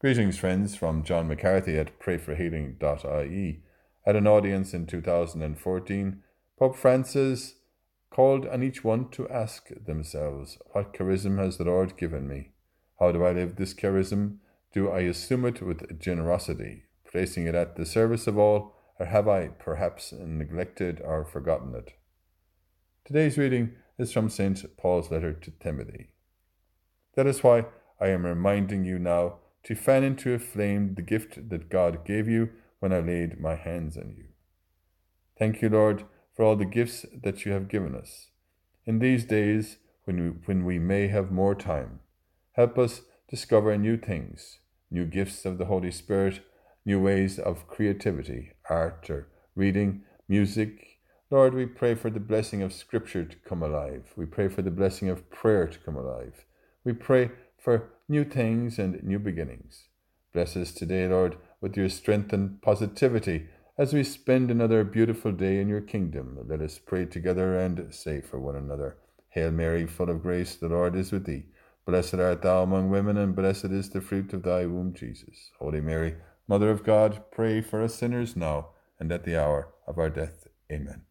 Greetings, friends, from John McCarthy at prayforhealing.ie. At an audience in 2014, Pope Francis called on each one to ask themselves, What charism has the Lord given me? How do I live this charism? Do I assume it with generosity, placing it at the service of all, or have I perhaps neglected or forgotten it? Today's reading is from St. Paul's letter to Timothy. That is why I am reminding you now to fan into a flame the gift that God gave you when I laid my hands on you. Thank you, Lord, for all the gifts that you have given us. In these days, when we, when we may have more time, help us discover new things, new gifts of the Holy Spirit, new ways of creativity, art, or reading, music. Lord, we pray for the blessing of Scripture to come alive. We pray for the blessing of prayer to come alive. We pray for new things and new beginnings. Bless us today, Lord, with your strength and positivity as we spend another beautiful day in your kingdom. Let us pray together and say for one another Hail Mary, full of grace, the Lord is with thee. Blessed art thou among women, and blessed is the fruit of thy womb, Jesus. Holy Mary, Mother of God, pray for us sinners now and at the hour of our death. Amen.